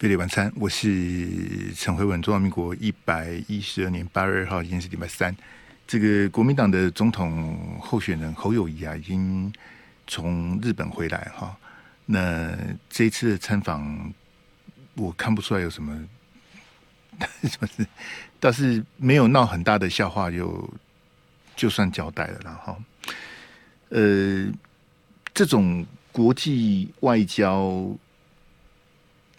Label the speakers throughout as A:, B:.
A: 飞碟晚餐，我是陈慧文。中华民国一百一十二年八月二号，今天是礼拜三。这个国民党的总统候选人侯友谊啊，已经从日本回来哈。那这一次的参访，我看不出来有什么，什么是倒是没有闹很大的笑话，就就算交代了啦哈。呃，这种国际外交。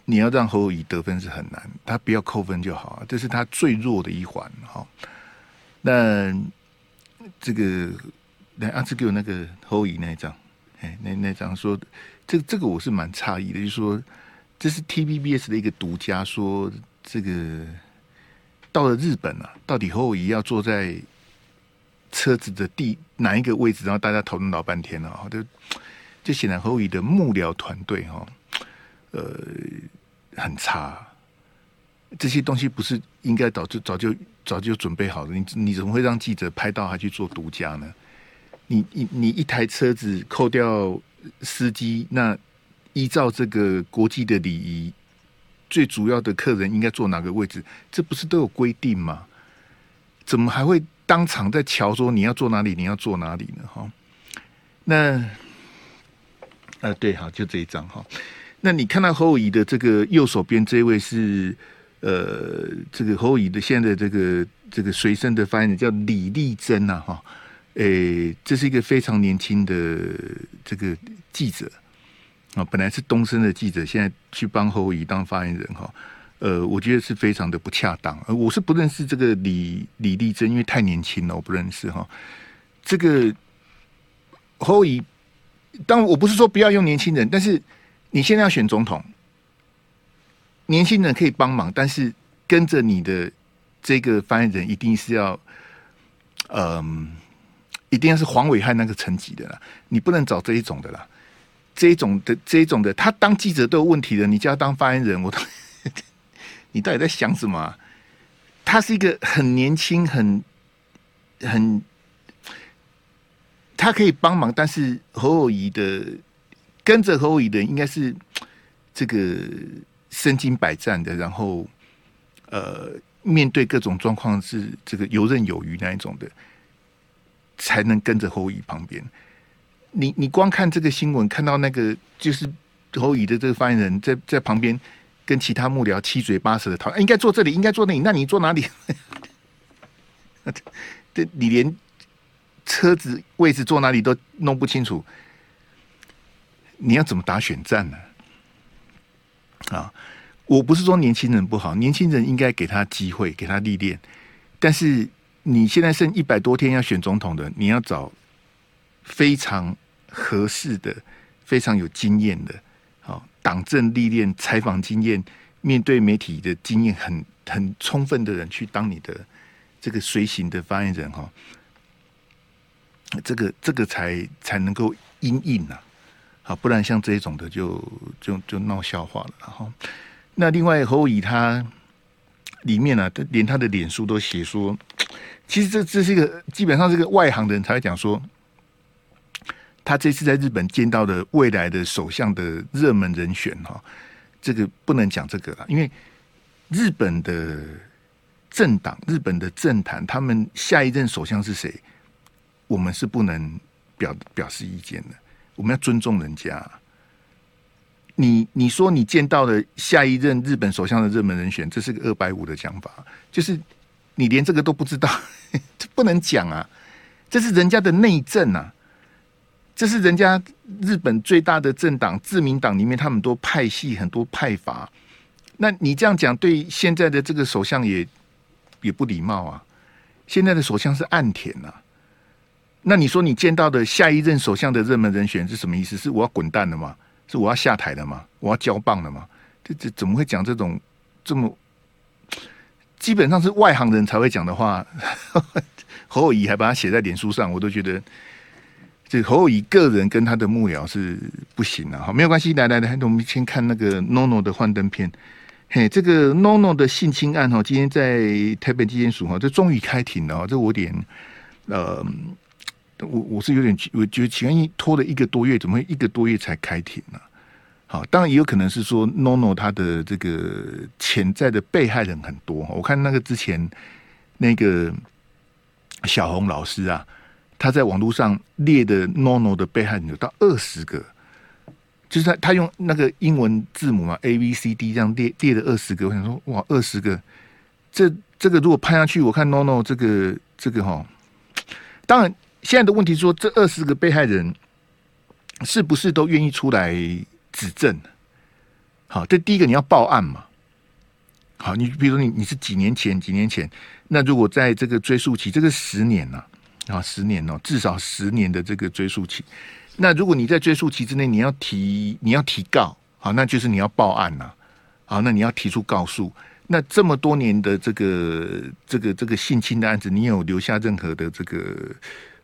A: 你要让侯友宜得分是很难，他不要扣分就好啊，这是他最弱的一环哈。那这个来阿志给我那个侯友那一张，哎，那那张说，这这个我是蛮诧异的，就是说这是 TVBS 的一个独家，说这个到了日本啊，到底侯友要坐在车子的第哪一个位置，然后大家讨论老半天了啊，就就显然侯友的幕僚团队哈。呃，很差，这些东西不是应该早就早就早就准备好的？你你怎么会让记者拍到他去做独家呢？你你你一台车子扣掉司机，那依照这个国际的礼仪，最主要的客人应该坐哪个位置？这不是都有规定吗？怎么还会当场在乔说你要坐哪里，你要坐哪里呢？哈，那呃，对，好，就这一张哈。那你看到侯友宜的这个右手边这位是呃，这个侯友宜的现在的这个这个随身的发言人叫李丽珍呐哈，诶，这是一个非常年轻的这个记者啊，本来是东森的记者，现在去帮侯友宜当发言人哈，呃，我觉得是非常的不恰当，我是不认识这个李李丽珍，因为太年轻了，我不认识哈。这个侯友宜，当我不是说不要用年轻人，但是。你现在要选总统，年轻人可以帮忙，但是跟着你的这个发言人一定是要，嗯、一定要是黄伟汉那个层级的啦。你不能找这一种的啦，这一种的这一种的，他当记者都有问题的，你叫他当发言人，我都，你到底在想什么？他是一个很年轻、很很，他可以帮忙，但是侯友宜的。跟着侯乙的应该是 这个身经百战的，然后呃，面对各种状况是这个游刃有余那一种的，才能跟着侯乙旁边。你你光看这个新闻，看到那个就是侯乙的这个发言人在在旁边跟其他幕僚七嘴八舌的讨论，应该坐这里，应该坐那里，那你坐哪里？这你连车子位置坐哪里都弄不清楚。你要怎么打选战呢？啊，我不是说年轻人不好，年轻人应该给他机会，给他历练。但是你现在剩一百多天要选总统的，你要找非常合适的、非常有经验的，好党政历练、采访经验、面对媒体的经验很很充分的人去当你的这个随行的发言人哈。这个这个才才能够应应啊。不然像这种的就就就闹笑话了。然后，那另外侯友宜他里面呢、啊，他连他的脸书都写说，其实这这是一个基本上是个外行的人才会讲说，他这次在日本见到的未来的首相的热门人选哈，这个不能讲这个了，因为日本的政党、日本的政坛，他们下一任首相是谁，我们是不能表表示意见的。我们要尊重人家。你你说你见到的下一任日本首相的热门人选，这是个二百五的讲法，就是你连这个都不知道，这不能讲啊！这是人家的内政啊，这是人家日本最大的政党自民党里面，他们多派系很多派阀。那你这样讲，对现在的这个首相也也不礼貌啊！现在的首相是岸田呐。那你说你见到的下一任首相的热门人选是什么意思？是我要滚蛋了吗？是我要下台了吗？我要交棒了吗？这这怎么会讲这种这么基本上是外行人才会讲的话？侯友宜还把它写在脸书上，我都觉得这侯友宜个人跟他的幕僚是不行了。哈，没有关系，来来来，我们先看那个 NONO 的幻灯片。嘿，这个 NONO 的性侵案哈，今天在台北地检署哈，这终于开庭了。这我点呃。我我是有点，我觉得前一拖了一个多月，怎么会一个多月才开庭呢？好，当然也有可能是说，NONO 他的这个潜在的被害人很多。我看那个之前那个小红老师啊，他在网络上列的 NONO 的被害人有到二十个，就是他他用那个英文字母嘛，A B C D 这样列列了二十个。我想说，哇，二十个，这这个如果判下去，我看 NONO 这个这个哈，当然。现在的问题是说，这二十个被害人是不是都愿意出来指证？好，这第一个你要报案嘛。好，你比如说你你是几年前几年前，那如果在这个追诉期，这个十年呐，啊，十年哦，至少十年的这个追诉期。那如果你在追诉期之内，你要提你要提告，好，那就是你要报案呐。好，那你要提出告诉。那这么多年的这个这个这个性侵的案子，你有留下任何的这个？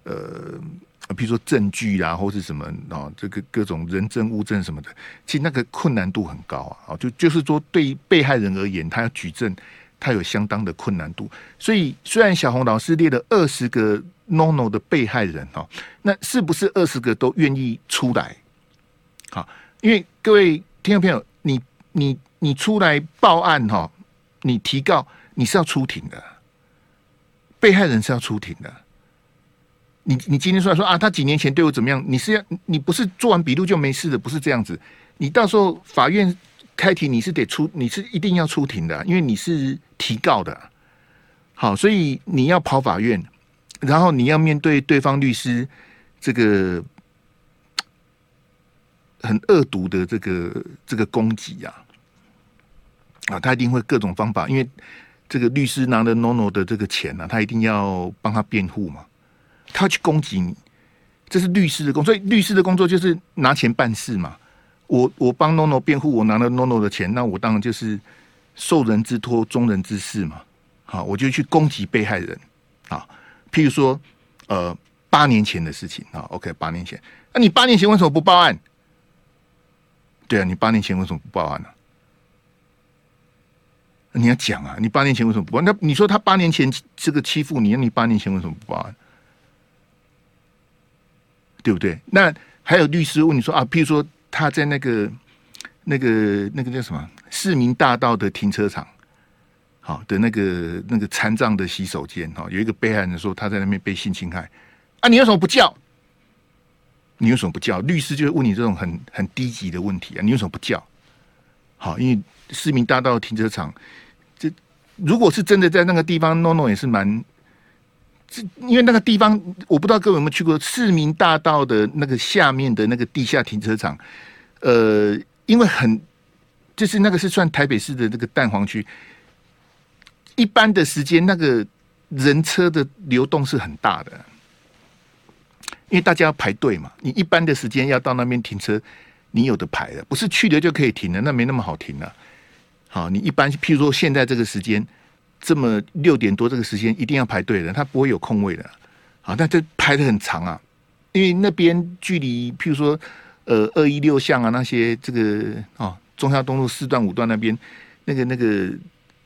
A: 呃，比如说证据啊，或是什么啊，这个各种人证物证什么的，其实那个困难度很高啊。就就是说，对于被害人而言，他要举证，他有相当的困难度。所以，虽然小红老师列了二十个 NONO 的被害人哈，那是不是二十个都愿意出来？好，因为各位听众朋友，你你你出来报案哈，你提告你是要出庭的，被害人是要出庭的。你你今天出来说啊，他几年前对我怎么样？你是要你不是做完笔录就没事的，不是这样子。你到时候法院开庭，你是得出，你是一定要出庭的，因为你是提告的。好，所以你要跑法院，然后你要面对对方律师这个很恶毒的这个这个攻击呀，啊，他一定会各种方法，因为这个律师拿了 NONO 的这个钱呢，他一定要帮他辩护嘛。他去攻击你，这是律师的工作。所以律师的工作就是拿钱办事嘛。我我帮 NONO 辩护，我拿了 NONO 的钱，那我当然就是受人之托，忠人之事嘛。好，我就去攻击被害人啊。譬如说，呃，八年前的事情啊。OK，八年前，那你八年前为什么不报案？对啊，你八年前为什么不报案呢？你要讲啊，你八年前为什么不报案？那你说他八年前这个欺负你，那你八年前为什么不报案？对不对？那还有律师问你说啊，譬如说他在那个、那个、那个叫什么市民大道的停车场，好的那个那个残障的洗手间，哈，有一个被害人说他在那边被性侵害，啊，你为什么不叫？你为什么不叫？律师就会问你这种很很低级的问题啊，你为什么不叫？好，因为市民大道停车场，这如果是真的在那个地方，NONO 也是蛮。这因为那个地方，我不知道各位有没有去过市民大道的那个下面的那个地下停车场。呃，因为很就是那个是算台北市的那个蛋黄区，一般的时间那个人车的流动是很大的，因为大家要排队嘛。你一般的时间要到那边停车，你有的排的，不是去了就可以停了，那没那么好停了。好，你一般譬如说现在这个时间。这么六点多这个时间一定要排队的，他不会有空位的。好，但这排得很长啊，因为那边距离，譬如说，呃，二一六巷啊那些这个哦，中孝东路四段五段那边那个那个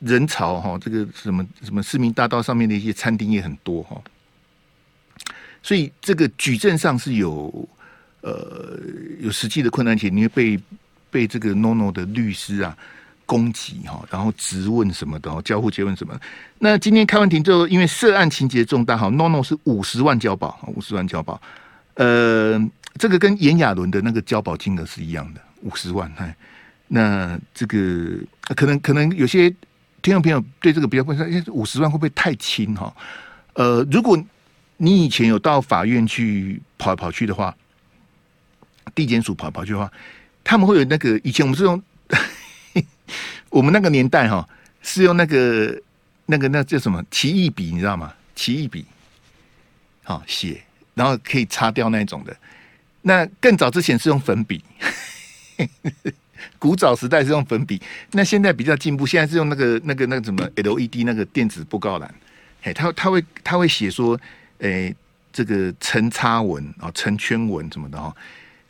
A: 人潮哈，这个什么什么市民大道上面的一些餐厅也很多哈，所以这个举证上是有呃有实际的困难，且你会被被这个 NONO 的律师啊。攻击哈，然后质问什么的，交互詰问什么。那今天开完庭之后，因为涉案情节重大，哈，NONO 是五十万交保，五十万交保。呃，这个跟炎亚纶的那个交保金额是一样的，五十万。哎，那这个可能可能有些听众朋友对这个比较关心，哎，五十万会不会太轻哈？呃，如果你以前有到法院去跑来跑去的话，地检署跑跑去的话，他们会有那个以前我们是用。我们那个年代哈，是用那个那个那叫什么奇异笔，你知道吗？奇异笔，好写，然后可以擦掉那种的。那更早之前是用粉笔，古早时代是用粉笔。那现在比较进步，现在是用那个那个那个什么 LED 那个电子布告栏。嘿，他他会他会写说，诶，这个成插文啊，成圈文什么的哈，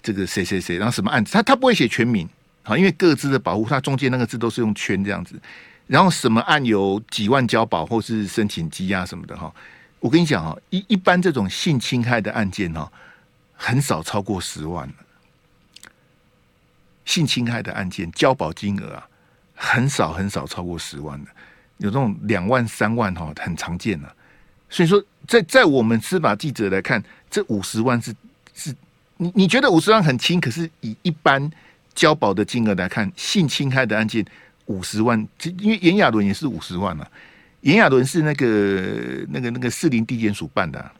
A: 这个谁谁谁，然后什么案子，他他不会写全名。好，因为各自的保护，它中间那个字都是用圈这样子。然后什么案有几万交保，或是申请羁押什么的哈。我跟你讲啊，一一般这种性侵害的案件哈，很少超过十万。性侵害的案件交保金额啊，很少很少超过十万的，有这种两万三万哈，很常见的。所以说，在在我们司法记者来看，这五十万是是，你你觉得五十万很轻，可是以一般交保的金额来看，性侵害的案件五十万，因为炎亚纶也是五十万啊。炎亚纶是那个那个那个士林地检署办的，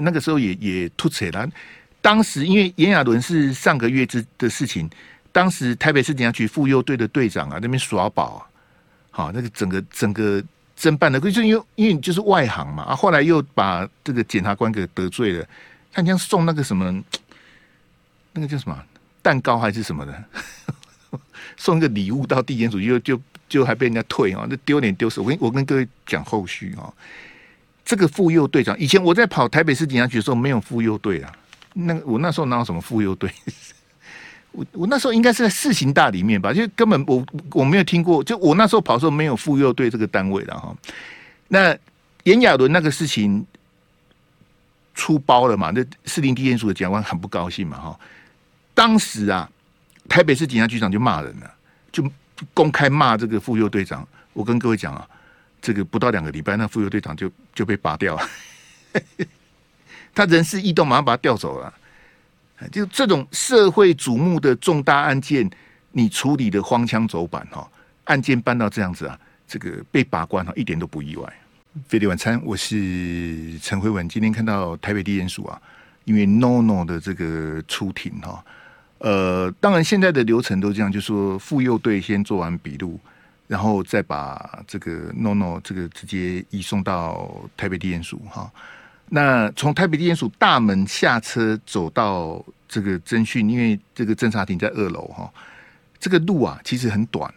A: 那个时候也也突起了。当时因为炎亚纶是上个月之的事情，当时台北市警察局妇幼队的队长啊，那边耍宝啊，好，那个整个整个。侦办的，就是因为因为你就是外行嘛啊，后来又把这个检察官给得罪了，他像送那个什么，那个叫什么蛋糕还是什么的，送一个礼物到地检署，就就就还被人家退啊，那丢脸丢死！我跟我跟各位讲后续啊，这个妇幼队长，以前我在跑台北市警察局的时候没有妇幼队啊，那我那时候哪有什么妇幼队？我我那时候应该是在市刑大里面吧，就根本我我没有听过，就我那时候跑的时候没有妇幼队这个单位的哈。那炎亚纶那个事情出包了嘛？那士林地检署的检察官很不高兴嘛哈。当时啊，台北市警察局长就骂人了，就公开骂这个妇幼队长。我跟各位讲啊，这个不到两个礼拜，那妇幼队长就就被拔掉了，他人事异动，马上把他调走了。就这种社会瞩目的重大案件，你处理的荒腔走板哈，案件办到这样子啊，这个被拔关哈，一点都不意外。飞碟晚餐，我是陈辉文。今天看到台北地检署啊，因为 NONO 的这个出庭哈，呃，当然现在的流程都这样，就是说妇幼队先做完笔录，然后再把这个 NONO 这个直接移送到台北地检署哈。那从台北地检署大门下车走到这个侦讯，因为这个侦查庭在二楼哈，这个路啊其实很短，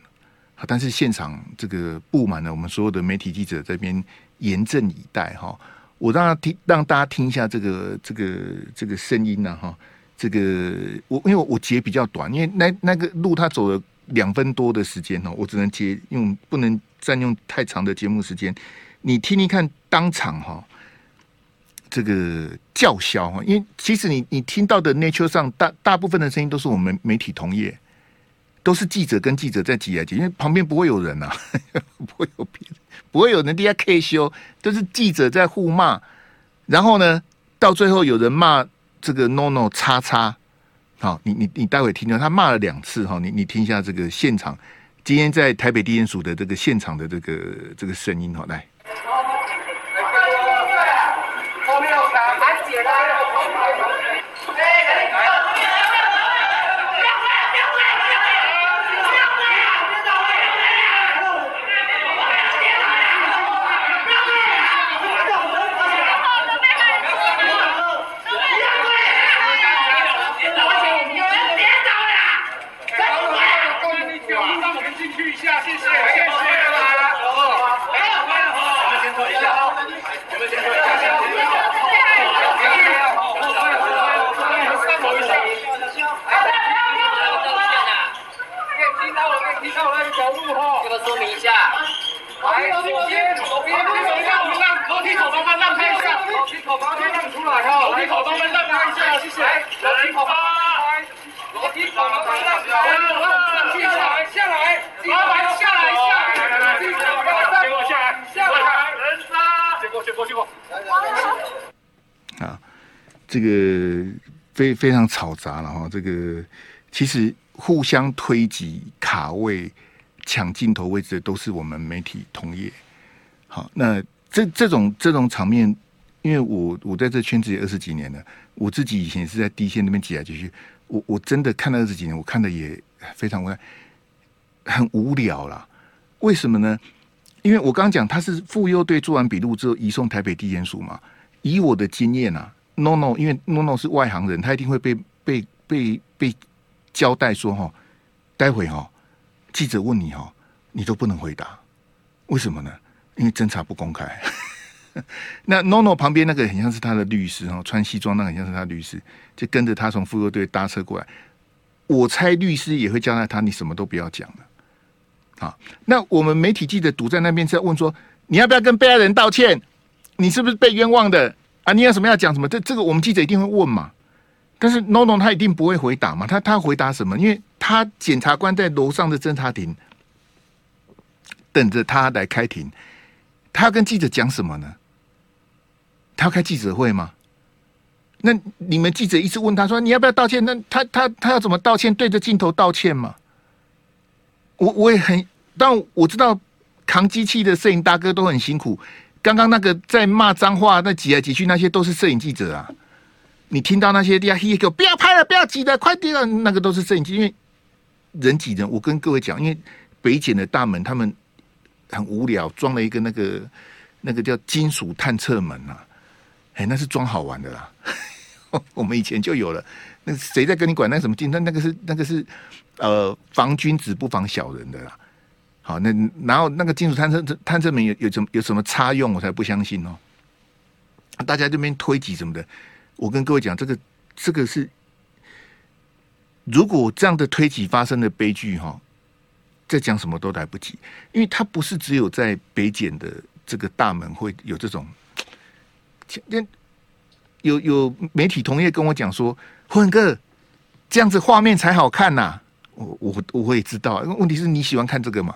A: 但是现场这个布满了我们所有的媒体记者这边严阵以待哈。我让他听，让大家听一下这个这个这个声音呢哈。这个我因为我截比较短，因为那那个路他走了两分多的时间哦，我只能截用，不能占用太长的节目时间。你听听看，当场哈。这个叫嚣哈，因为其实你你听到的 Nature 上大大部分的声音都是我们媒体同业，都是记者跟记者在挤来挤，因为旁边不会有人呐、啊，不会有别人，不会有人底下 K 修，都是记者在互骂，然后呢，到最后有人骂这个 NONO 叉叉，好，你你你待会听到他骂了两次哈，你你听一下这个现场，今天在台北地检署的这个现场的这个这个声音好，来。这个啊，这个非非常吵杂了哈，这个其实互相推挤、卡位、抢镜头位置的都是我们媒体同业。好，那这这种这种场面，因为我我在这圈子也二十几年了，我自己以前是在第一线那边挤来挤去，我我真的看了二十几年，我看的也非常无奈，很无聊啦。为什么呢？因为我刚刚讲他是妇幼队做完笔录之后移送台北地检署嘛，以我的经验啊。NONO，因为 NONO 是外行人，他一定会被被被被交代说哈，待会哈记者问你哈，你都不能回答，为什么呢？因为侦查不公开。那 NONO 旁边那个很像是他的律师哈，穿西装那很像是他律师，就跟着他从妇幼队搭车过来。我猜律师也会交代他，你什么都不要讲了。好，那我们媒体记者堵在那边是要问说，你要不要跟被害人道歉？你是不是被冤枉的？啊，你有什么要讲什么？这这个我们记者一定会问嘛。但是 NONO 他一定不会回答嘛？他他回答什么？因为他检察官在楼上的侦查庭等着他来开庭，他要跟记者讲什么呢？他要开记者会吗？那你们记者一直问他说，你要不要道歉？那他他他要怎么道歉？对着镜头道歉吗？我我也很，但我知道扛机器的摄影大哥都很辛苦。刚刚那个在骂脏话、那挤来挤去，那些都是摄影记者啊。你听到那些地下嘿嘿，不要拍了，不要挤了，快点了，那个都是摄影机，因为人挤人。我跟各位讲，因为北检的大门他们很无聊，装了一个那个那个叫金属探测门啊。哎，那是装好玩的啦。我们以前就有了。那谁在跟你管那什么金？那那个是那个是呃防君子不防小人的啦。好，那然后那个金属探测探测门有有什么有什么差用？我才不相信哦。大家这边推挤什么的，我跟各位讲，这个这个是如果这样的推挤发生的悲剧哈，再讲什么都来不及，因为它不是只有在北检的这个大门会有这种。有有媒体同业跟我讲说，混哥这样子画面才好看呐、我我我会知道，因为问题是你喜欢看这个吗？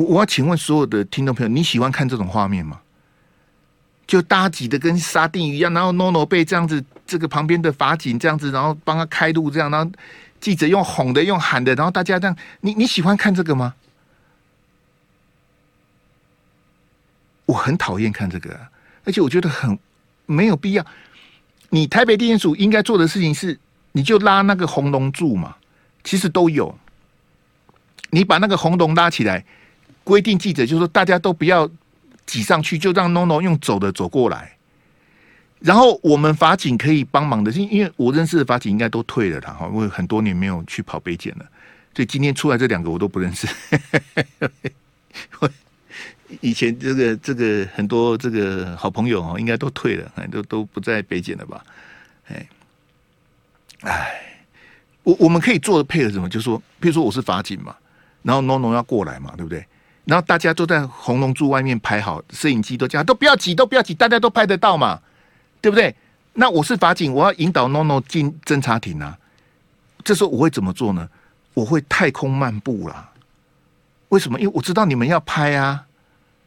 A: 我我要请问所有的听众朋友，你喜欢看这种画面吗？就大家挤的跟沙丁鱼一样，然后 NONO 被这样子，这个旁边的法警这样子，然后帮他开路，这样，然后记者用哄的，用喊的，然后大家这样，你你喜欢看这个吗？我很讨厌看这个。而且我觉得很没有必要。你台北地检署应该做的事情是，你就拉那个红龙柱嘛，其实都有。你把那个红龙拉起来，规定记者就是说大家都不要挤上去，就让 NONO 用走的走过来。然后我们法警可以帮忙的，因因为我认识的法警应该都退了，他哈，因为很多年没有去跑北检了，所以今天出来这两个我都不认识。以前这个这个很多这个好朋友哦，应该都退了，都都不在北检了吧？哎，哎，我我们可以做的配合什么？就是说，比如说我是法警嘛，然后 NONO 要过来嘛，对不对？然后大家都在红龙柱外面排好，摄影机都这样，都不要挤，都不要挤，大家都拍得到嘛，对不对？那我是法警，我要引导 NONO 进侦查庭啊，这时候我会怎么做呢？我会太空漫步啦。为什么？因为我知道你们要拍啊。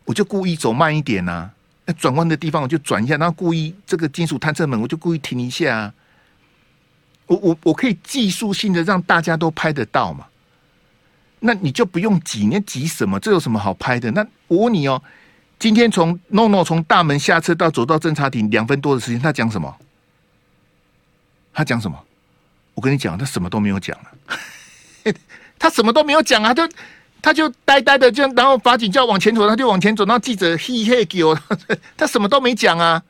A: 我就故意走慢一点呐、那转弯的地方我就转一下，然后故意这个金属探测门我就故意停一下、啊。我我我可以技术性的让大家都拍得到嘛？那你就不用挤，你挤什么？这有什么好拍的？那我问你哦，今天从 NONO 从大门下车到走到侦查庭两分多的时间，他讲什么？他讲什么？我跟你讲，他什么都没有讲啊，他什么都没有讲啊，就。他就呆呆的这样，然后法警就要往前走，他就往前走。然后记者嘿嘿给我，他什么都没讲啊。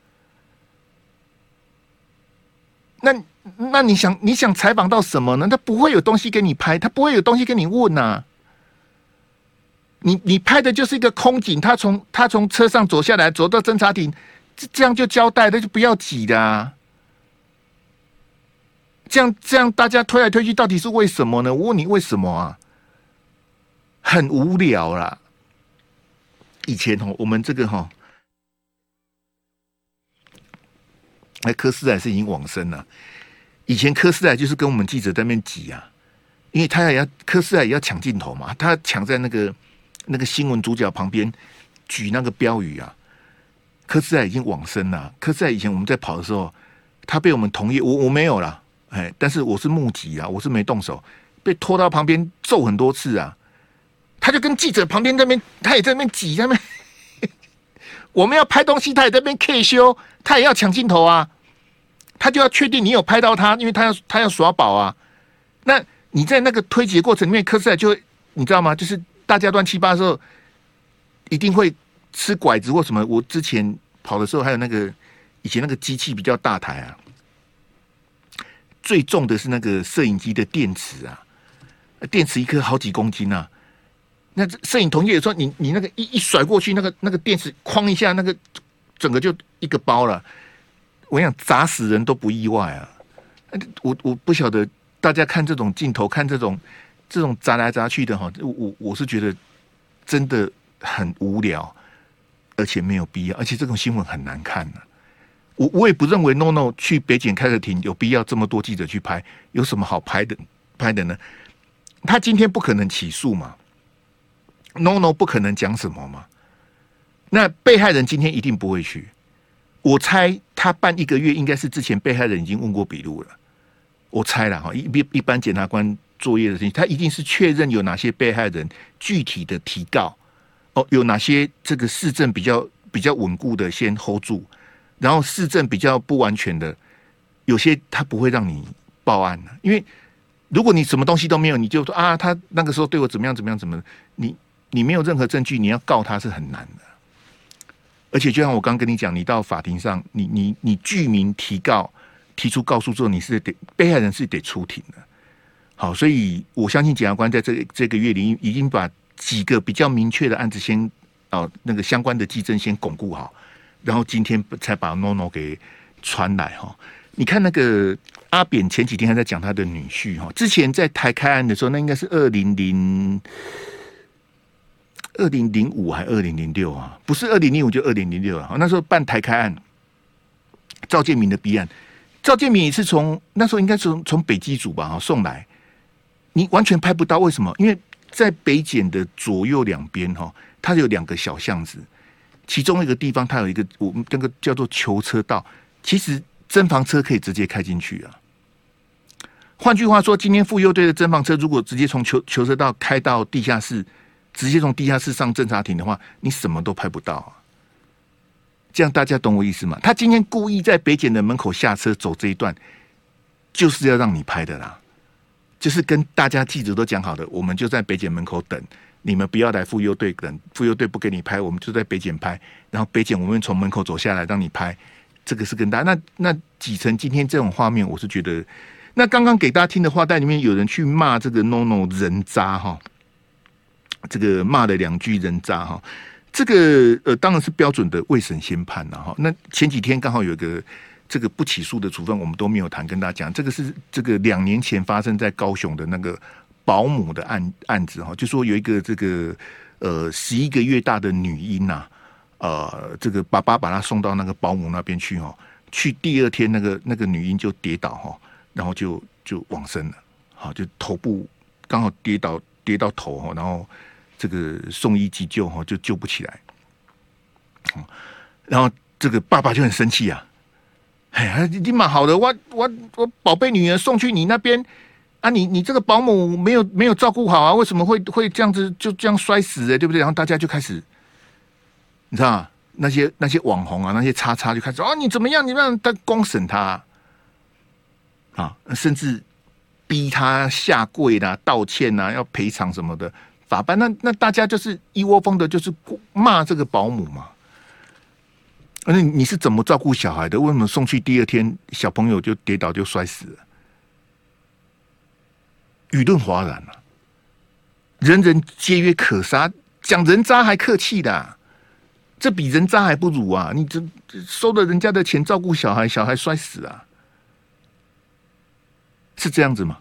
A: 那那你想你想采访到什么呢？他不会有东西给你拍，他不会有东西给你问呐、你你拍的就是一个空景，他从他从车上走下来，走到侦察艇，这这样就交代，那就不要挤的啊。这样这样大家推来推去，到底是为什么呢？我问你为什么啊？很无聊啦。以前哦，我们这个哈，哎，柯斯还是已经往生了。以前柯思海就是跟我们记者在那边挤啊，因为他也要柯思海也要抢镜头嘛，他抢在那个那个新闻主角旁边举那个标语啊。柯思海已经往生了。柯思海以前我们在跑的时候，他被我们同意，我我没有啦，哎，但是我是目击啊，我是没动手，被拖到旁边揍很多次啊。他就跟记者旁边那边，他也在那边挤，在那边。我们要拍东西，他也在那边 K 修，他也要抢镜头啊。他就要确定你有拍到他，因为他要他要耍宝啊。那你在那个推挤的过程里面，柯思海就你知道吗？就是大家乱七八糟，一定会吃拐子或什么。我之前跑的时候，还有那个以前那个机器比较大台啊，最重的是那个摄影机的电池啊，电池一颗好几公斤啊。那摄影同业也说你你那个一一甩过去，那个那个电池哐一下，那个整个就一个包了。我想砸死人都不意外啊！我我不晓得大家看这种镜头，看这种这种砸来砸去的哈，我我是觉得真的很无聊，而且没有必要，而且这种新闻很难看呢、我我也不认为 NONO 去北检开个庭有必要这么多记者去拍，有什么好拍的拍的呢？他今天不可能起诉嘛，NONO 不可能讲什么嘛。那被害人今天一定不会去，我猜他办一个月应该是之前被害人已经问过笔录了，我猜了哈，一一一般检察官作业的事情，他一定是确认有哪些被害人具体的提告，哦，有哪些这个市政比较比较稳固的先 hold 住，然后市政比较不完全的，有些他不会让你报案的，因为如果你什么东西都没有，你就说啊，他那个时候对我怎么样怎么样怎么，你你没有任何证据，你要告他是很难的。而且，就像我刚跟你讲，你到法庭上，你你你具名提告，提出告诉之后，你是得被害人是得出庭的。好，所以我相信检察官在这这个月里已经把几个比较明确的案子先哦那个相关的迹证先巩固好，然后今天才把 NONO 给传来哈。你看那个阿扁前几天还在讲他的女婿哈，之前在台开案的时候，那应该是二零零。二零零五还二零零六啊？不是二零零五就二零零六啊！那时候办台开案，赵建明的弊案，赵建明也是从那时候应该从从北基组吧哈送来，你完全拍不到为什么？因为在北检的左右两边哈，它有两个小巷子，其中一个地方它有一个我们那个叫做囚车道，其实侦防车可以直接开进去啊。换句话说，今天妇幼队的侦防车如果直接从囚囚车道开到地下室。直接从地下室上侦查庭的话，你什么都拍不到啊！这样大家懂我意思吗？他今天故意在北检的门口下车走这一段，就是要让你拍的啦。就是跟大家记者都讲好的，我们就在北检门口等，你们不要来妇幼队等，妇幼队不给你拍，我们就在北检拍。然后北检我们从门口走下来让你拍，这个是跟大家那那几层今天这种画面，我是觉得，那刚刚给大家听的话带里面有人去骂这个 NONO 人渣哈。这个骂了两句人渣哈，这个呃当然是标准的未审先判了哈。那前几天刚好有一个这个不起诉的处分，我们都没有谈，跟大家讲，这个是这个两年前发生在高雄的那个保姆的案案子哈，就说有一个这个呃十一个月大的女婴呐，呃这个爸爸把她送到那个保姆那边去哈，去第二天那个那个女婴就跌倒哈，然后就就往生了，好就头部刚好跌倒跌到头哈，然后。这个送医急救哈，就救不起来，然后这个爸爸就很生气啊！哎呀，你蛮好的，我我我宝贝女儿送去你那边啊，你你这个保姆没有没有照顾好啊？为什么会会这样子就这样摔死的，对不对？然后大家就开始，你知道？那些那些网红啊，那些叉叉就开始啊，你怎么样？你让他公审他啊，甚至逼他下跪啦、道歉呐、啊，要赔偿什么的。法办那那大家就是一窝蜂的，就是骂这个保姆嘛。那你是怎么照顾小孩的？为什么送去第二天小朋友就跌倒就摔死了？舆论哗然了，人人皆曰可杀，讲人渣还客气的，这比人渣还不如啊！你这收了人家的钱照顾小孩，小孩摔死啊，是这样子吗？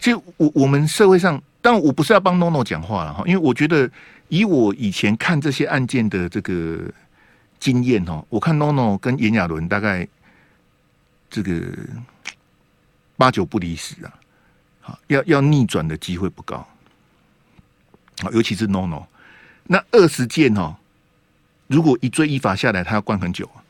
A: 就我我们社会上。但我不是要帮 NONO 讲话了哈，因为我觉得以我以前看这些案件的这个经验哦，我看 NONO 跟炎亚纶大概这个八九不离十啊，好要要逆转的机会不高，好尤其是 NONO 那二十件哦，如果一罪一罚下来，他要关很久啊。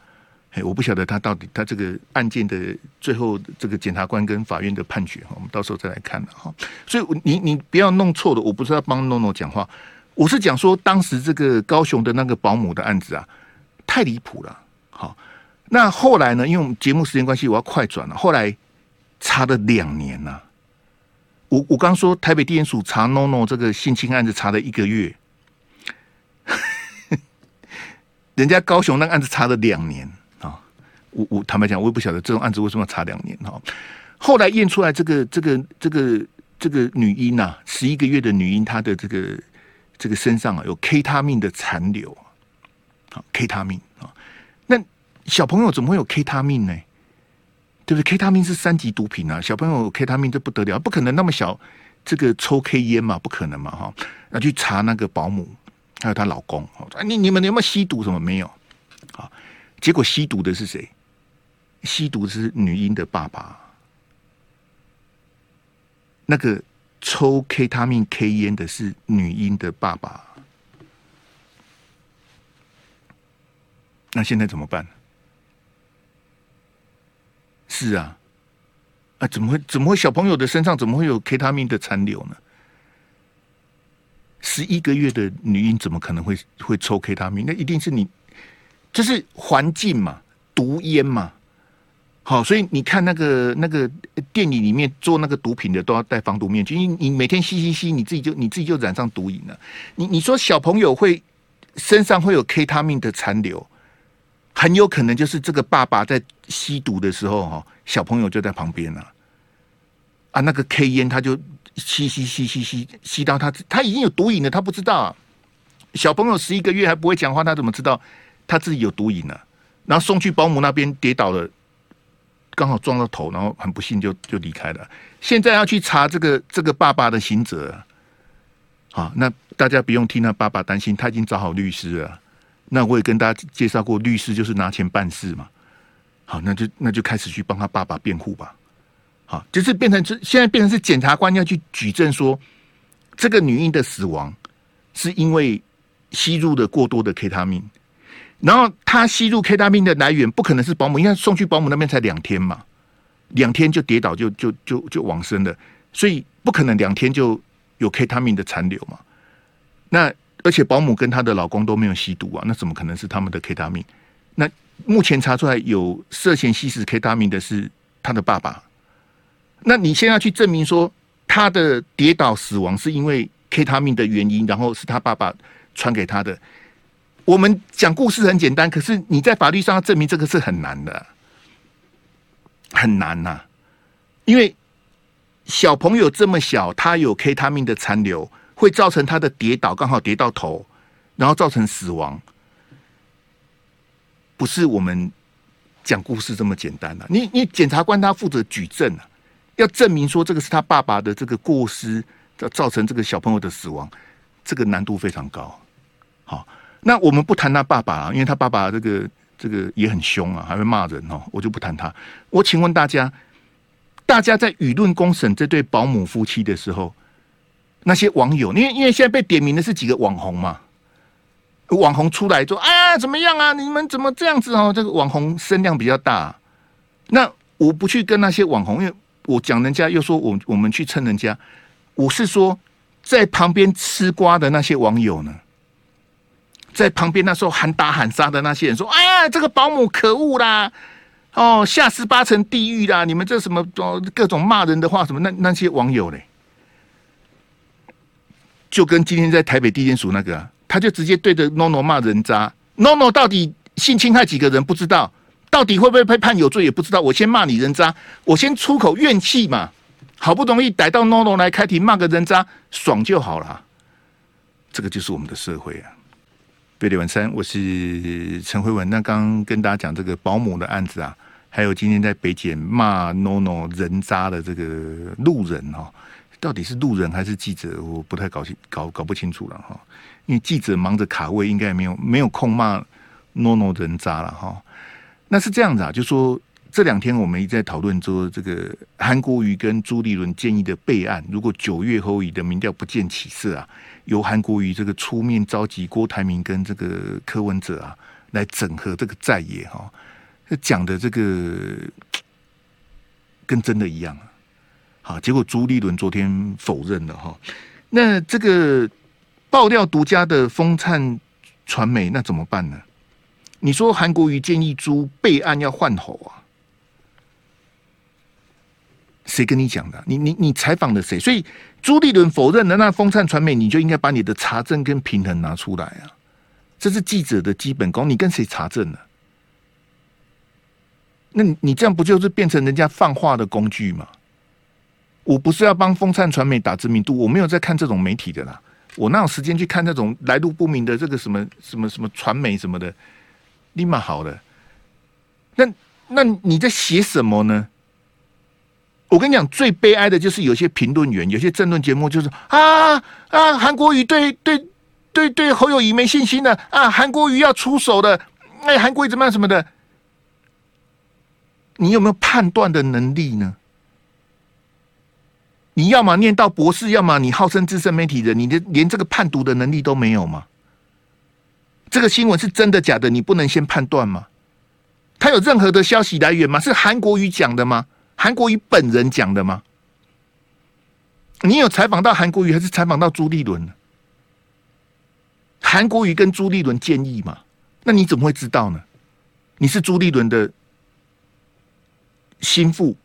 A: 哎，我不晓得他到底他这个案件的最后这个检察官跟法院的判决哈，我们到时候再来看了哈。所以你你不要弄错了，我不是要帮诺诺讲话，我是讲说当时这个高雄的那个保姆的案子啊，太离谱了。好，那后来呢？因为我们节目时间关系，我要快转了。后来查了两年呐，我我刚说台北地检署查诺诺这个性侵案子查了一个月，人家高雄那个案子查了两年。我我坦白讲，我也不晓得这种案子为什么要查两年哈。后来验出来，这个这个这个这个女婴呐，十一个月的女婴，她的这个这个身上啊有 K 他命的残留，好 K 他命啊。那小朋友怎么会有 K 他命呢？对不对？K 他命是三级毒品啊，小朋友 K 他命这不得了，不可能那么小，这个抽 K 烟嘛，不可能嘛哈。那去查那个保姆还有她老公，你你们有没有吸毒？什么没有？啊。结果吸毒的是谁？吸毒是女婴的爸爸。那个抽 K 他命 K 烟的是女婴的爸爸。那现在怎么办？是啊，啊，怎么会？怎么会？小朋友的身上怎么会有 K 他命的残留呢？十一个月的女婴怎么可能会会抽 K 他命？那一定是你，就是环境嘛，毒烟嘛。好，所以你看那个那个电影里面做那个毒品的都要戴防毒面具，因为你每天吸吸吸，你自己就你自己就染上毒瘾了。你你说小朋友会身上会有 K 他命的残留，很有可能就是这个爸爸在吸毒的时候哈，小朋友就在旁边了。啊，那个 K 烟他就吸吸吸吸吸吸到他，他已经有毒瘾了，他不知道啊。小朋友十一个月还不会讲话，他怎么知道他自己有毒瘾呢？然后送去保姆那边跌倒了。刚好撞到头，然后很不幸就就离开了。现在要去查这个这个爸爸的刑责，好，那大家不用替那爸爸担心，他已经找好律师了。那我也跟大家介绍过，律师就是拿钱办事嘛。好，那就那就开始去帮他爸爸辩护吧。好，就是变成是现在变成是检察官要去举证说，这个女婴的死亡是因为吸入了过多的 K 他命。然后他吸入 K 他命的来源不可能是保姆，因为送去保姆那边才两天嘛，两天就跌倒就就就就往生了，所以不可能两天就有 K 他命的残留嘛。那而且保姆跟她的老公都没有吸毒啊，那怎么可能是他们的 K 他命？那目前查出来有涉嫌吸食 K 他命的是他的爸爸。那你现在要去证明说他的跌倒死亡是因为 K 他命的原因，然后是他爸爸传给他的。我们讲故事很简单，可是你在法律上要证明这个是很难的，很难呐。因为小朋友这么小，他有 K 他命的残留，会造成他的跌倒，刚好跌到头，然后造成死亡，不是我们讲故事这么简单的。你你检察官他负责举证啊，要证明说这个是他爸爸的这个过失，造成这个小朋友的死亡，这个难度非常高。好。那我们不谈他爸爸啊，因为他爸爸这个这个也很凶啊，还会骂人哦，我就不谈他。我请问大家，大家在舆论公审这对保姆夫妻的时候，那些网友，因为因为现在被点名的是几个网红嘛，网红出来说啊怎么样啊，你们怎么这样子哦？这个网红声量比较大，那我不去跟那些网红，因为我讲人家又说我我们去蹭人家，我是说在旁边吃瓜的那些网友呢？在旁边那时候喊打喊杀的那些人说：“哎呀，这个保姆可恶啦！哦，下十八层地狱啦！你们这什么哦，各种骂人的话什么？那那些网友嘞，就跟今天在台北地检署那个、他就直接对着 NONO 骂人渣。NONO 到底性侵害几个人不知道，到底会不会被判有罪也不知道。我先骂你人渣，我先出口怨气嘛。好不容易逮到 NONO 来开庭骂个人渣，爽就好了。这个就是我们的社会啊。”贝里晚三，我是陈辉文。那刚刚跟大家讲这个保姆的案子啊，还有今天在北检骂 NONO 人渣的这个路人哈，到底是路人还是记者？我不太搞清搞搞不清楚了哈。因为记者忙着卡位，应该没有没有空骂 NONO 人渣了哈。那是这样子啊，就说这两天我们一直在讨论说，这个韩国瑜跟朱立伦建议的备案，如果九月后以的民调不见起色啊。由韩国瑜这个出面召集郭台铭跟这个柯文哲啊，来整合这个在野哈，讲的这个跟真的一样啊。好，结果朱立伦昨天否认了哈。那这个爆料独家的风灿传媒，那怎么办呢？你说韩国瑜建议朱备案要换侯啊？谁跟你讲的？你你你采访的谁？所以朱立伦否认了，那风灿传媒你就应该把你的查证跟平衡拿出来啊！这是记者的基本功，你跟谁查证呢？那你你这样不就是变成人家放话的工具吗？我不是要帮风灿传媒打知名度，我没有在看这种媒体的啦，我哪有时间去看那种来路不明的这个什么什么什么传媒什么的？立马好了，那那你在写什么呢？我跟你讲，最悲哀的就是有些评论员，有些政论节目就是啊啊，韩国瑜对对对对侯友宜没信心了啊，韩国瑜要出手了，哎，韩国瑜怎么样什么的？你有没有判断的能力呢？你要么念到博士，要么你号称资深媒体人，你的连这个判读的能力都没有吗？这个新闻是真的假的？你不能先判断吗？他有任何的消息来源吗？是韩国瑜讲的吗？韩国瑜本人讲的吗？你有采访到韩国瑜，还是采访到朱立伦？韩国瑜跟朱立伦建议嘛？那你怎么会知道呢？你是朱立伦的心腹？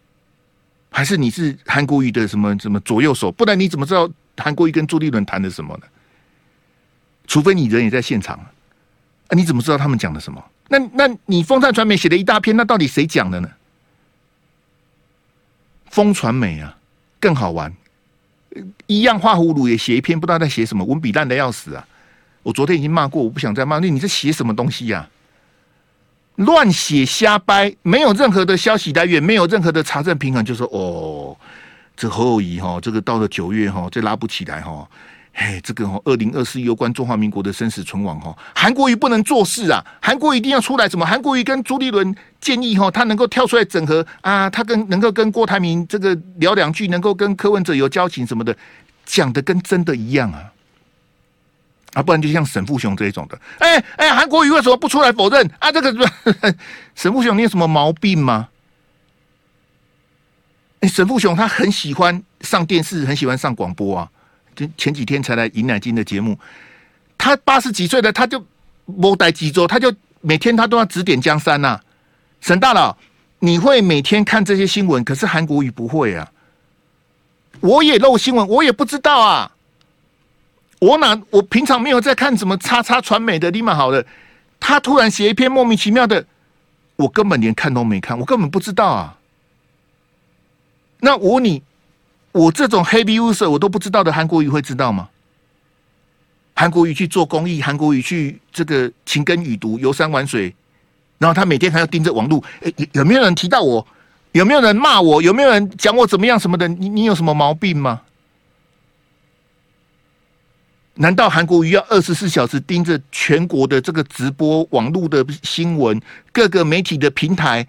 A: 还是你是韩国瑜的什么什么左右手？不然你怎么知道韩国瑜跟朱立伦谈的什么呢？除非你人也在现场啊，你怎么知道他们讲的什么？那那你风扇传媒写了一大篇，那到底谁讲的呢？风传媒啊，更好玩，一样画葫芦也写一篇，不知道在写什么，文笔烂的要死啊！我昨天已经骂过，我不想再骂。那你在写什么东西呀？乱写瞎掰，没有任何的消息来源，没有任何的查证平衡，就说哦，这侯友谊哈，这个到了九月哈，这拉不起来哈，哎，这个哈，二零二四攸关中华民国的生死存亡哈，韩国瑜不能做事啊，韩国瑜一定要出来，什么？韩国瑜跟朱立伦建议哈，他能够跳出来整合啊，他跟能够跟郭台铭这个聊两句，能够跟柯文哲有交情什么的，讲的跟真的一样啊。啊，不然就像沈富雄这一种的，哎、哎，韩、国瑜为什么不出来否认啊？这个 沈富雄，你有什么毛病吗？哎、沈富雄他很喜欢上电视，很喜欢上广播啊。就前几天才来尹乃金的节目，他八十几岁了，他就没待几周，他就每天他都要指点江山呐、沈大佬，你会每天看这些新闻，可是韩国瑜不会啊。我也漏新闻，我也不知道啊。我哪？我平常没有在看什么叉叉传媒的，立马好的。他突然写一篇莫名其妙的，我根本连看都没看，我根本不知道啊。那我问你，我这种 heavy user 我都不知道的，韩国瑜会知道吗？韩国瑜去做公益，韩国瑜去这个勤耕雨读、游山玩水，然后他每天还要盯着网络。哎，有有没有人提到我？有没有人骂我？有没有人讲我怎么样什么的？你你有什么毛病吗？难道韩国瑜要二十四小时盯着全国的这个直播网络的新闻，各个媒体的平台？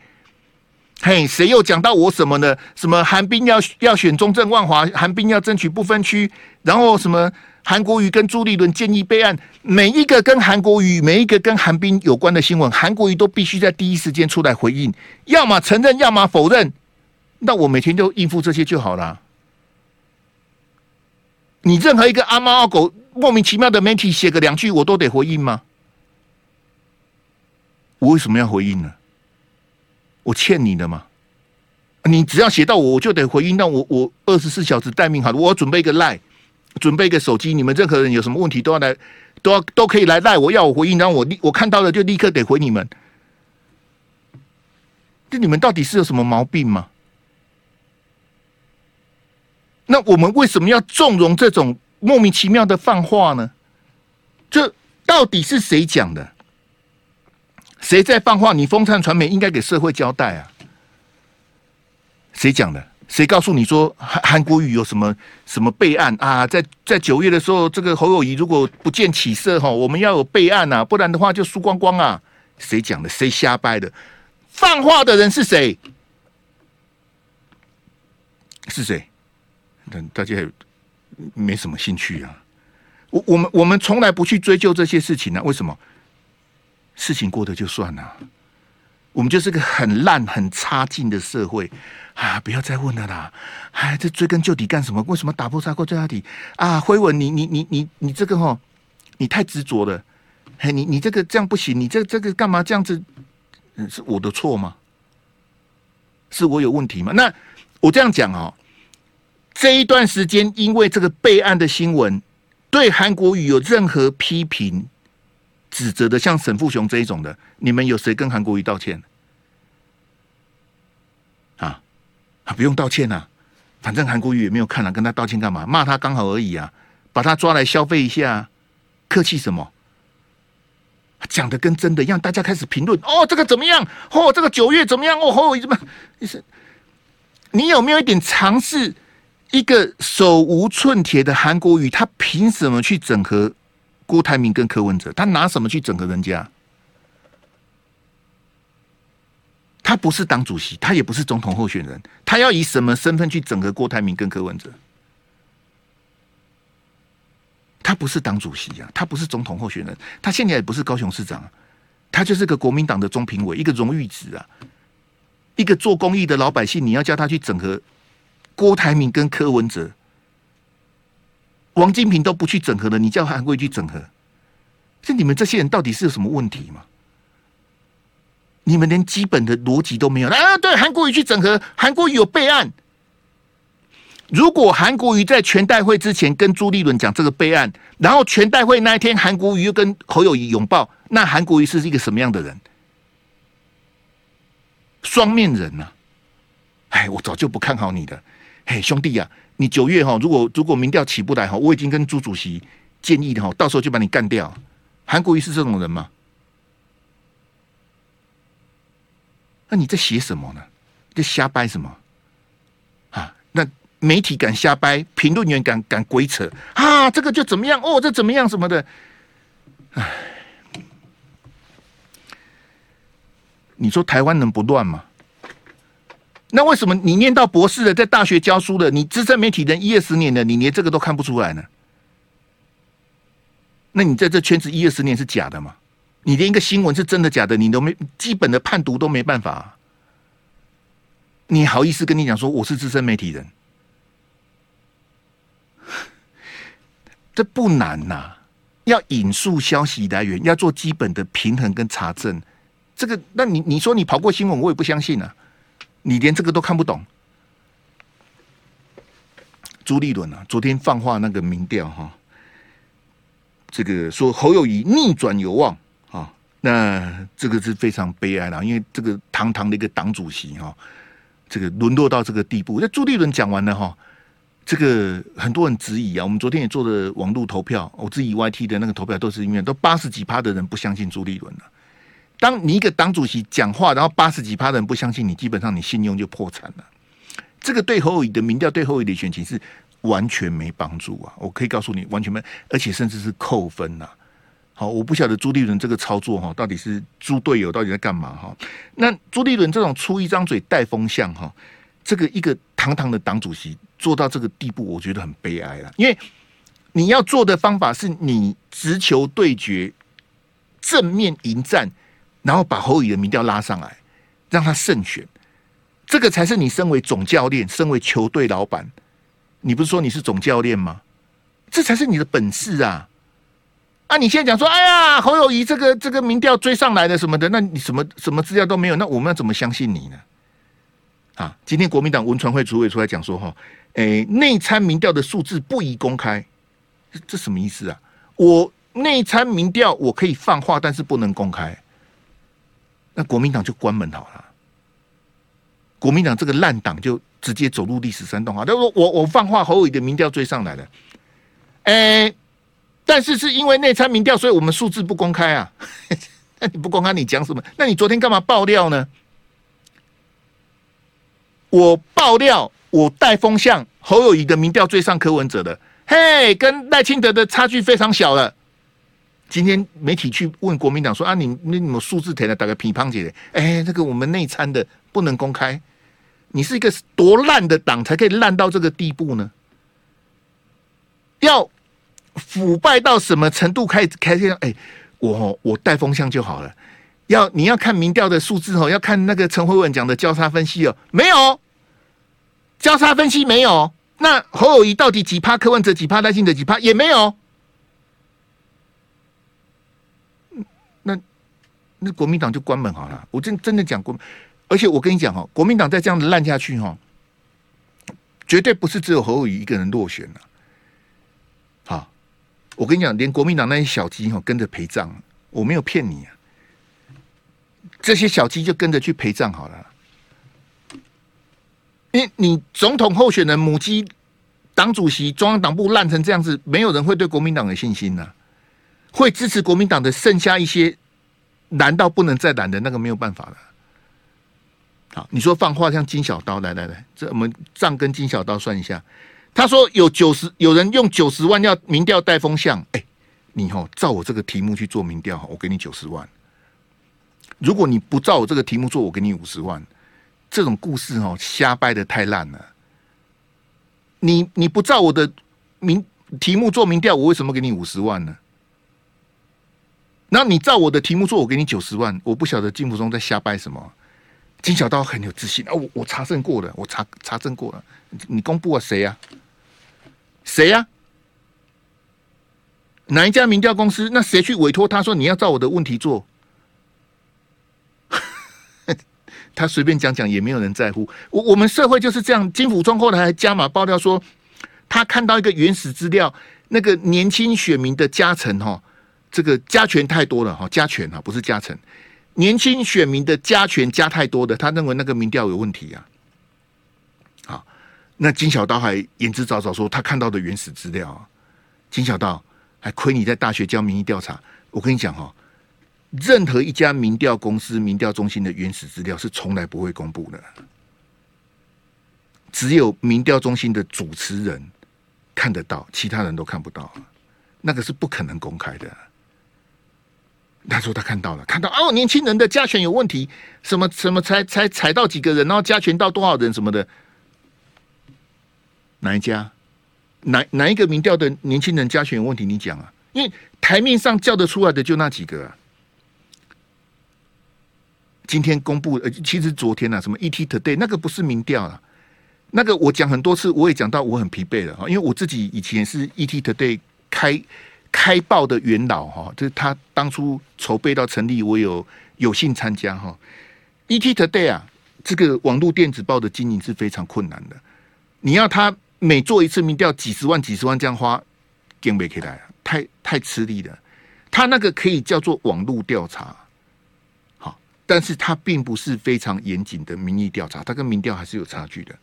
A: 嘿，谁又讲到我什么呢？什么韩冰要要选中正万华，韩冰要争取不分区，然后什么韩国瑜跟朱立伦建议备案，每一个跟韩国瑜、每一个跟韩冰有关的新闻，韩国瑜都必须在第一时间出来回应，要么承认，要么否认。那我每天就应付这些就好了。你任何一个阿猫阿狗。莫名其妙的媒体写个两句，我都得回应吗？我为什么要回应呢？我欠你的吗？你只要写到我，我就得回应。那我我二十四小时待命好了，我要准备一个赖，准备一个手机。你们任何人有什么问题都要来，都要都可以来赖我，要我回应，然后我我看到了就立刻得回你们。这你们到底是有什么毛病吗？那我们为什么要纵容这种？莫名其妙的放话呢？这到底是谁讲的？谁在放话？你风灿传媒应该给社会交代啊！谁讲的？谁告诉你说韩韩国瑜有什么什么备案啊？在在九月的时候，这个侯友谊如果不见起色哈，我们要有备案啊，不然的话就输光光啊！谁讲的？谁瞎掰的？放话的人是谁？是谁？等大家。没什么兴趣啊，我我们我们从来不去追究这些事情呢、为什么？事情过得就算了，我们就是个很烂、很差劲的社会啊！不要再问了啦！哎，这追根究底干什么？为什么打破砂锅问到底啊？辉文，你你你你你这个哈，你太执着了。嘿，你你这个这样不行，你这这个干嘛这样子？是我的错吗？是我有问题吗？那我这样讲哦。这一段时间，因为这个备案的新闻，对韩国语有任何批评、指责的，像沈富雄这一种的，你们有谁跟韩国瑜道歉？啊啊，不用道歉啊，反正韩国瑜也没有看了，跟他道歉干嘛？骂他刚好而已啊，把他抓来消费一下，客气什么？讲的跟真的一样，大家开始评论哦，这个怎么样？哦，这个九月怎么样？哦，侯友怎么？你是你有没有一点尝试？一个手无寸铁的韩国瑜，他凭什么去整合郭台铭跟柯文哲？他拿什么去整合人家？他不是党主席，他也不是总统候选人，他要以什么身份去整合郭台铭跟柯文哲？他不是党主席啊，他不是总统候选人，他现在也不是高雄市长，他就是个国民党的中评委，一个荣誉职啊，一个做公益的老百姓，你要叫他去整合郭台铭跟柯文哲，王金平都不去整合了，你叫韩国瑜去整合？是你们这些人到底是有什么问题吗？你们连基本的逻辑都没有啊！对，韩国瑜去整合，韩国瑜有备案。如果韩国瑜在全代会之前跟朱立伦讲这个备案，然后全代会那一天韩国瑜又跟侯友谊拥抱，那韩国瑜是一个什么样的人？双面人呐、啊！哎，我早就不看好你的。嘿，兄弟呀、你九月哈，如果如果民调起不来哈，我已经跟朱主席建议的哈，到时候就把你干掉。韩国瑜是这种人吗？那你在写什么呢？在瞎掰什么？啊？那媒体敢瞎掰，评论员敢敢鬼扯啊？这个就怎么样？哦，这怎么样？什么的？哎，你说台湾能不乱吗？那为什么你念到博士了，在大学教书的，你资深媒体人一二十年的，你连这个都看不出来呢？那你在这圈子一二十年是假的吗？你连一个新闻是真的假的，你都没基本的判读都没办法，你好意思跟你讲说我是资深媒体人？这不难呐，要引述消息来源，要做基本的平衡跟查证。这个，那你你说你跑过新闻，我也不相信啊。你连这个都看不懂。朱立伦啊，昨天放话那个民调哈，这个说侯友谊逆转有望啊。那这个是非常悲哀的，因为这个堂堂的一个党主席哈，这个沦落到这个地步。那朱立伦讲完了哈，这个很多人质疑啊。我们昨天也做了网络投票，我质疑 YT 的那个投票都是因为都八十几趴的人不相信朱立伦了。当你一个党主席讲话，然后八十几趴的人不相信你，基本上你信用就破产了。这个对侯友的民调，对侯友的选情是完全没帮助啊！我可以告诉你，完全没，而且甚至是扣分呐。好，我不晓得朱立伦这个操作哈，到底是猪队友到底在干嘛哈？那朱立伦这种出一张嘴带风向哈，这个一个堂堂的党主席做到这个地步，我觉得很悲哀了。因为你要做的方法是你直球对决、正面迎战，然后把侯友的民调拉上来，让他胜选，这个才是你身为总教练、身为球队老板，你不是说你是总教练吗？这才是你的本事啊！啊！你现在讲说，哎呀，侯友宜这个这个民调追上来的什么的，那你什么什么资料都没有，那我们要怎么相信你呢？啊！今天国民党文传会主委出来讲说，哈，诶，内参民调的数字不宜公开，这这什么意思啊？我内参民调我可以放话，但是不能公开，那国民党就关门好了。国民党这个烂党就直接走入历史山洞啊！他说我我放话，侯友宜的民调追上来了，诶。但是是因为内参民调，所以我们数字不公开啊。那你不公开，你讲什么？那你昨天干嘛爆料呢？我爆料，我带风向，侯友宜的民调追上柯文哲的，嘿，跟赖清德的差距非常小了。今天媒体去问国民党说啊，你你你们数字填了打个乒乓姐，哎，这个我们内参的不能公开。你是一个多烂的党，才可以烂到这个地步呢？要。腐败到什么程度？开开始哎，我我带风向就好了。要你要看民调的数字哦，要看那个陈慧文讲的交叉分析哦，没有交叉分析没有。那侯友谊到底几趴？柯文哲几趴？赖清德几趴？也没有。那那国民党就关门好了。我真真的讲过，而且我跟你讲哦，国民党再这样子烂下去哈，绝对不是只有侯友宜一个人落选了。好。我跟你讲，连国民党那些小鸡哈跟着陪葬，我没有骗你啊！这些小鸡就跟着去陪葬好了。因为你总统候选人母鸡、党主席、中央党部烂成这样子，没有人会对国民党有信心呐、会支持国民党的剩下一些蓝到不能再蓝的那个没有办法了。好，你说放话像金小刀，来来来，这我们账跟金小刀算一下。他说有九十，有人用九十万要民调带风向，哎，你哦，照我这个题目去做民调，我给你九十万。如果你不照我这个题目做，我给你五十万。这种故事哦，瞎掰的太烂了。你你不照我的民题目做民调，我为什么给你五十万呢？那你照我的题目做，我给你九十万。我不晓得金福忠在瞎掰什么。金小刀很有自信啊，我我查证过了，我查查证过了。你公布了谁呀？谁呀？哪一家民调公司？那谁去委托他说你要照我的问题做？他随便讲讲也没有人在乎。我我们社会就是这样。金溥聪后来还加码爆料说，他看到一个原始资料，那个年轻选民的加成哈，这个加权太多了哈，加权哈不是加成，年轻选民的加权加太多的，他认为那个民调有问题啊。好，那金小刀还言之凿凿说他看到的原始资料，金小刀还亏你在大学教民意调查，我跟你讲哈。任何一家民调公司、民调中心的原始资料是从来不会公布的，只有民调中心的主持人看得到，其他人都看不到，那个是不可能公开的。他说他看到了，看到哦，年轻人的加权有问题，什么什么才才踩到几个人，然后加权到多少人什么的，哪一家？哪哪一个民调的年轻人加权有问题？你讲啊，因为台面上叫得出来的就那几个啊。今天公布，呃，其实昨天啊，什么 ET Today 那个不是民调啊，那个我讲很多次，我也讲到我很疲惫了哈，因为我自己以前是 ET Today 开开报的元老哈，就是他当初筹备到成立，我有有幸参加哈。ET Today 啊，这个网络电子报的经营是非常困难的，你要他每做一次民调几十万几十万这样花，根本可以来，太太吃力了。他那个可以叫做网络调查。好但是它并不是非常严谨的民意调查，它跟民调还是有差距的，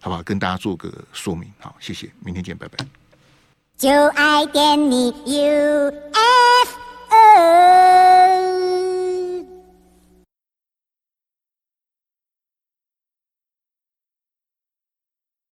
A: 好不好？跟大家做个说明。好，谢谢，明天见，拜拜。就爱点你 UFO。